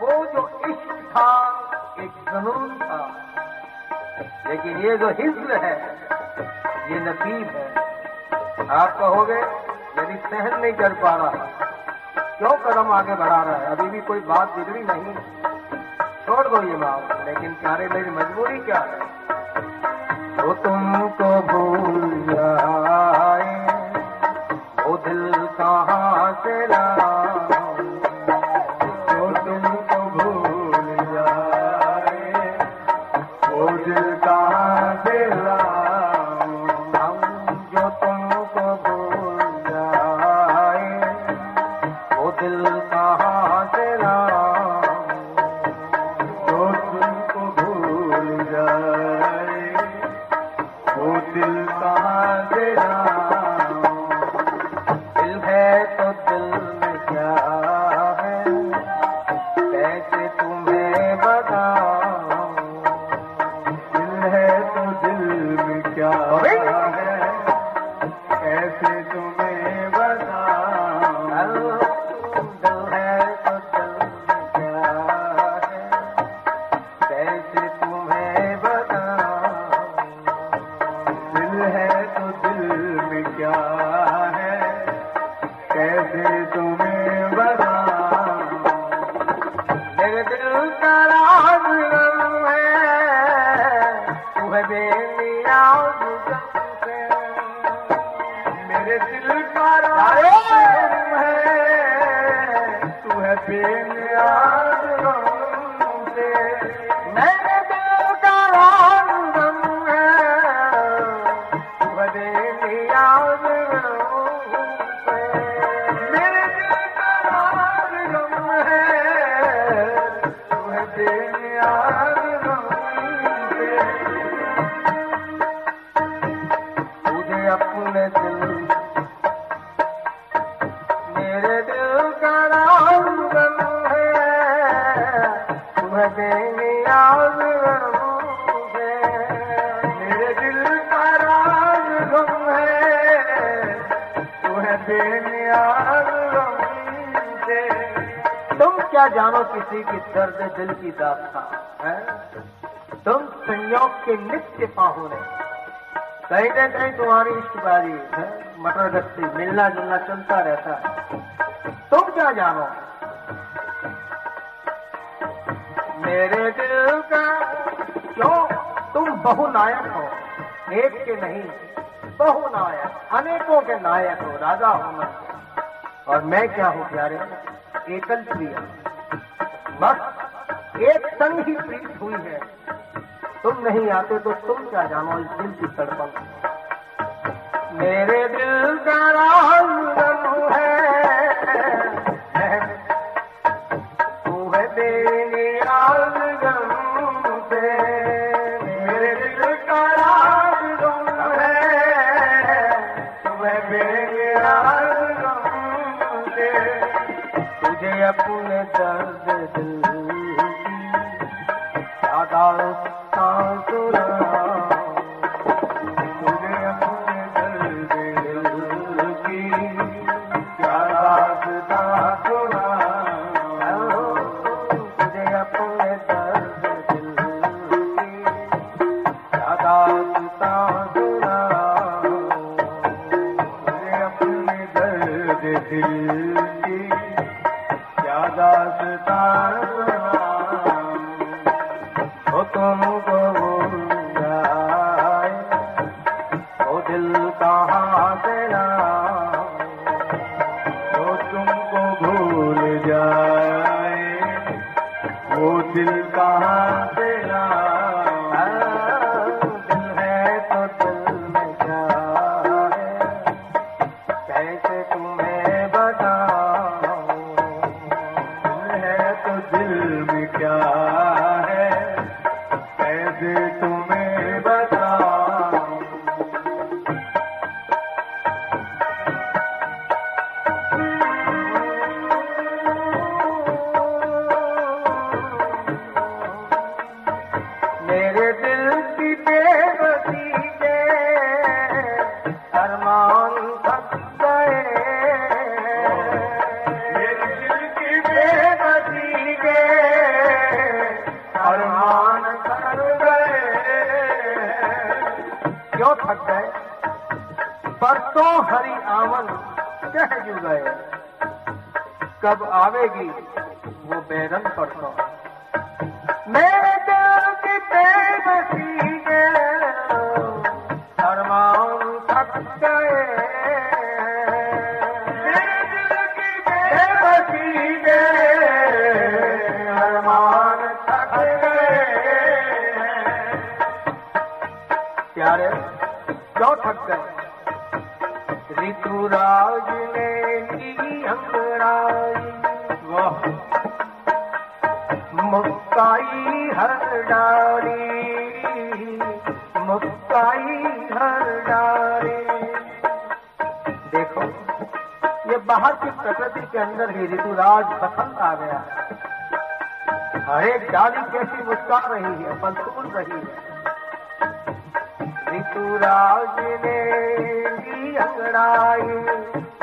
वो जो इश्क था, एक जुनून था। लेकिन ये जो हिज्र है, ये नसीब है। आप कहोगे यदि सहन नहीं कर पा रहा। क्यों कदम आगे बढ़ा रहा है? अभी भी कोई बात बिगड़ी नहीं। छोड़ दो ये बात, लेकिन प्यारे मेरी मजबूरी क्या है? वो तुमको भूल जाए मेरे दिल का राज गम है किसी की दर्द दिल की दास्ता है? तुम संयोग के नित्य पाहुने कहीं ना कहीं तुम्हारी इश्कबारी है? मटर गश्ती मिलना जुलना चलता रहता है। तुम क्या जानो? मेरे दिल का क्यों? तुम बहुनायक हो। एक के नहीं, बहुनायक। अनेकों के नायक हो, राजा हो मैं। और मैं क्या हूँ प्यारे? एकल प्रिय। बस ही प्रीत हुई है। तुम नहीं आते तो तुम क्या जानो इस दिल की तड़पन। मेरे दिल का दिल कहाँ से डाली देखो, ये बाहर की प्रकृति के अंदर ही ऋतुराज बसंत आ गया है। हर एक डाली कैसी मुस्का रही है फूल रही है। ऋतुराज ने अंगड़ाई,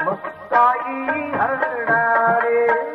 मुस्काई हर डाले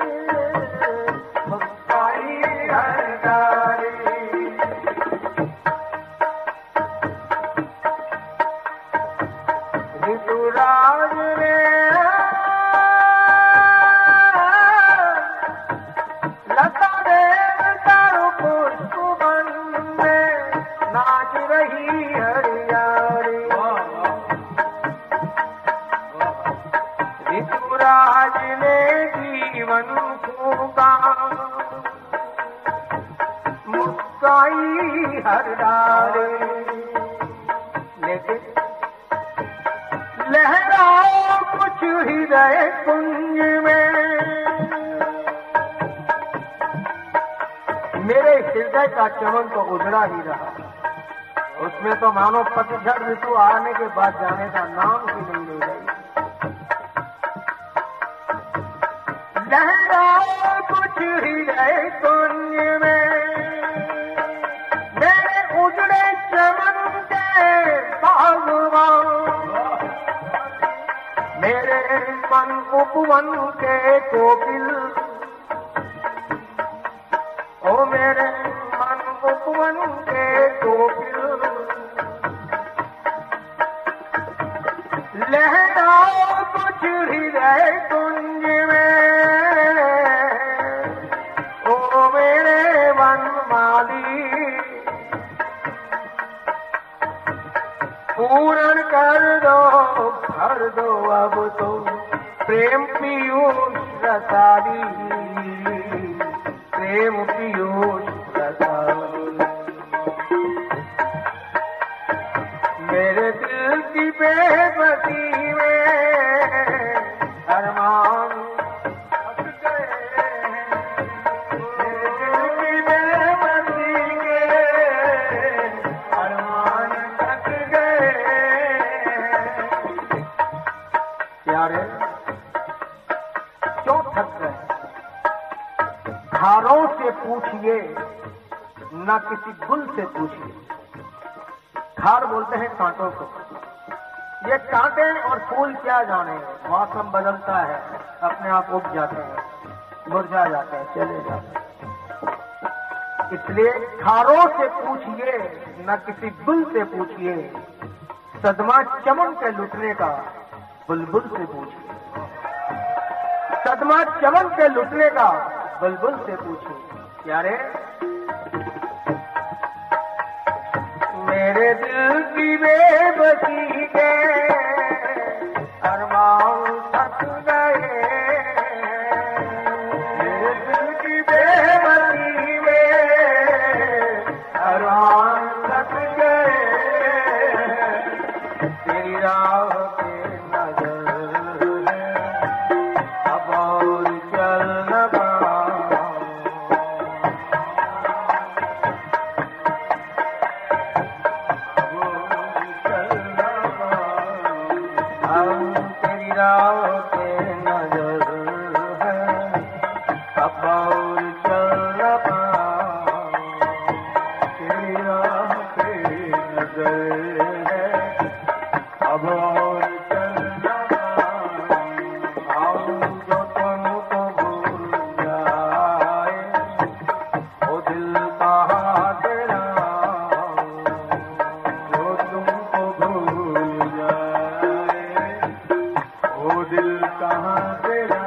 मेरे का चमन तो उजड़ा ही रहा। उसमें तो मानो पतझड़ ऋतु आने के बाद जाने का नाम ही नहीं ले गई लहराओ कुछ हृदय कुंज में। मेरे उजड़े चमन के बागवान मेरे मन उपवन के कोकिल amor. गुल से पूछिए खार बोलते हैं कांटों को। ये कांटे और फूल क्या जाने? मौसम बदलता है, अपने आप उग जाते हैं, मुरझा जाते हैं, चले जाते हैं। इसलिए खारों से पूछिए, न किसी गुल से पूछिए, सदमा चमन के लुटने का बुलबुल से पूछिए। सदमा चमन के लुटने का बुलबुल से पूछिए। प्यारे दिल कहाँ तेरा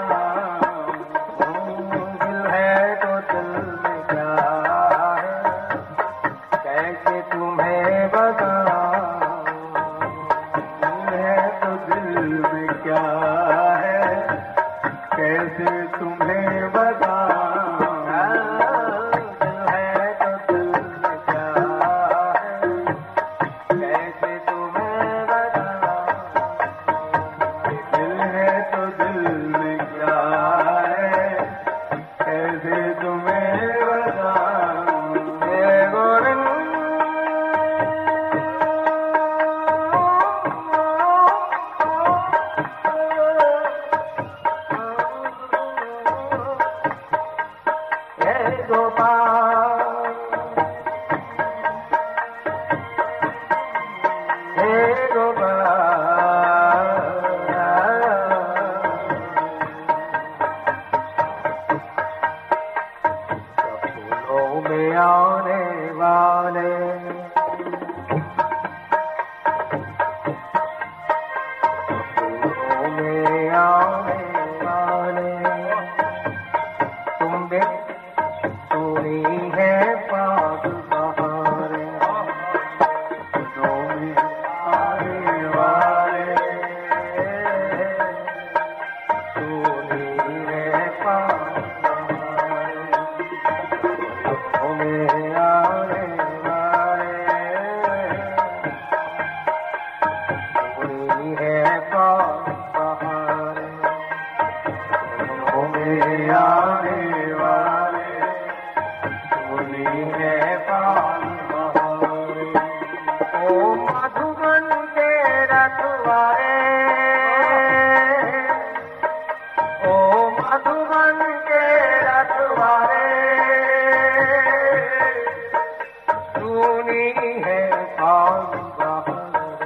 सुनी है बाग बहर।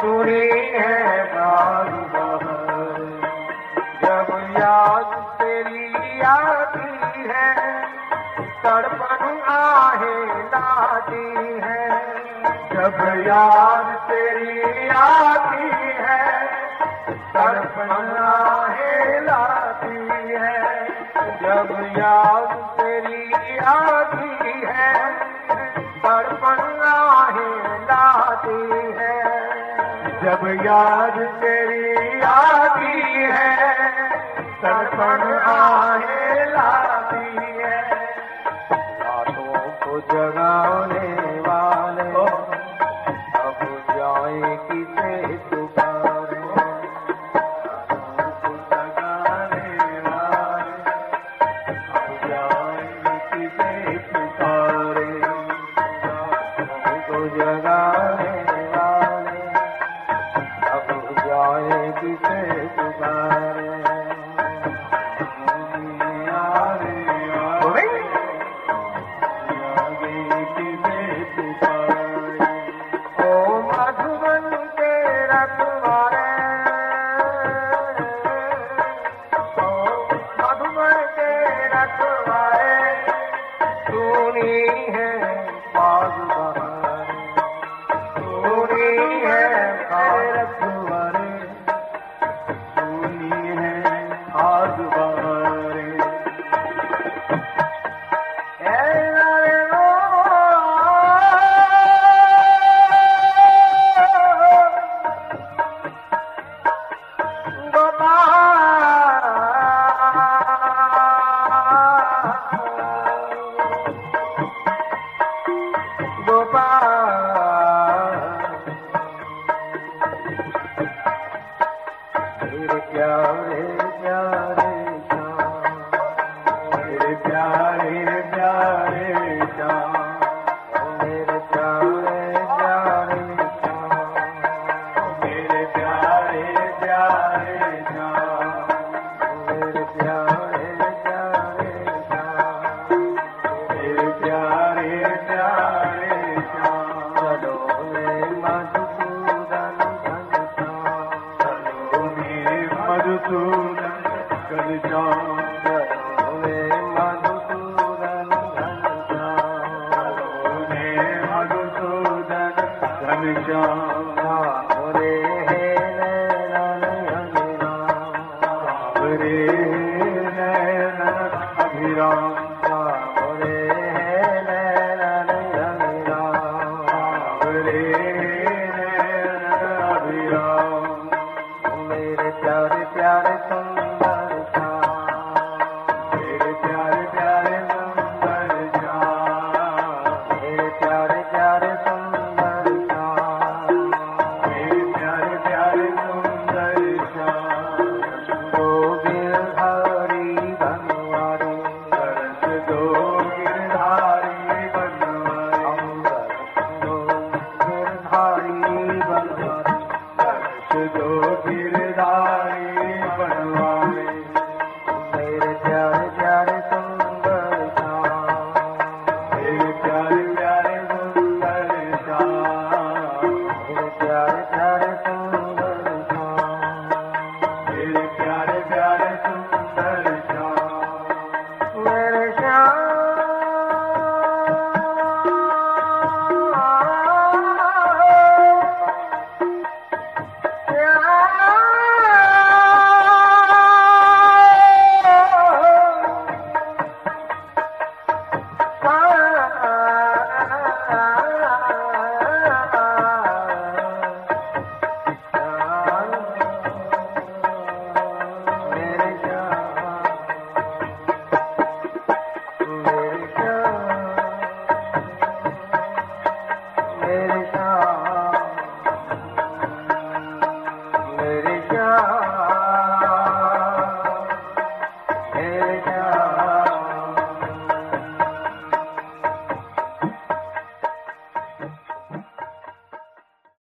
सुनी है बाग बहर। जब याद तेरी आती है, तड़पन आहे दादी है। जब याद आती है। जब याद तेरी आती है तड़पन आए से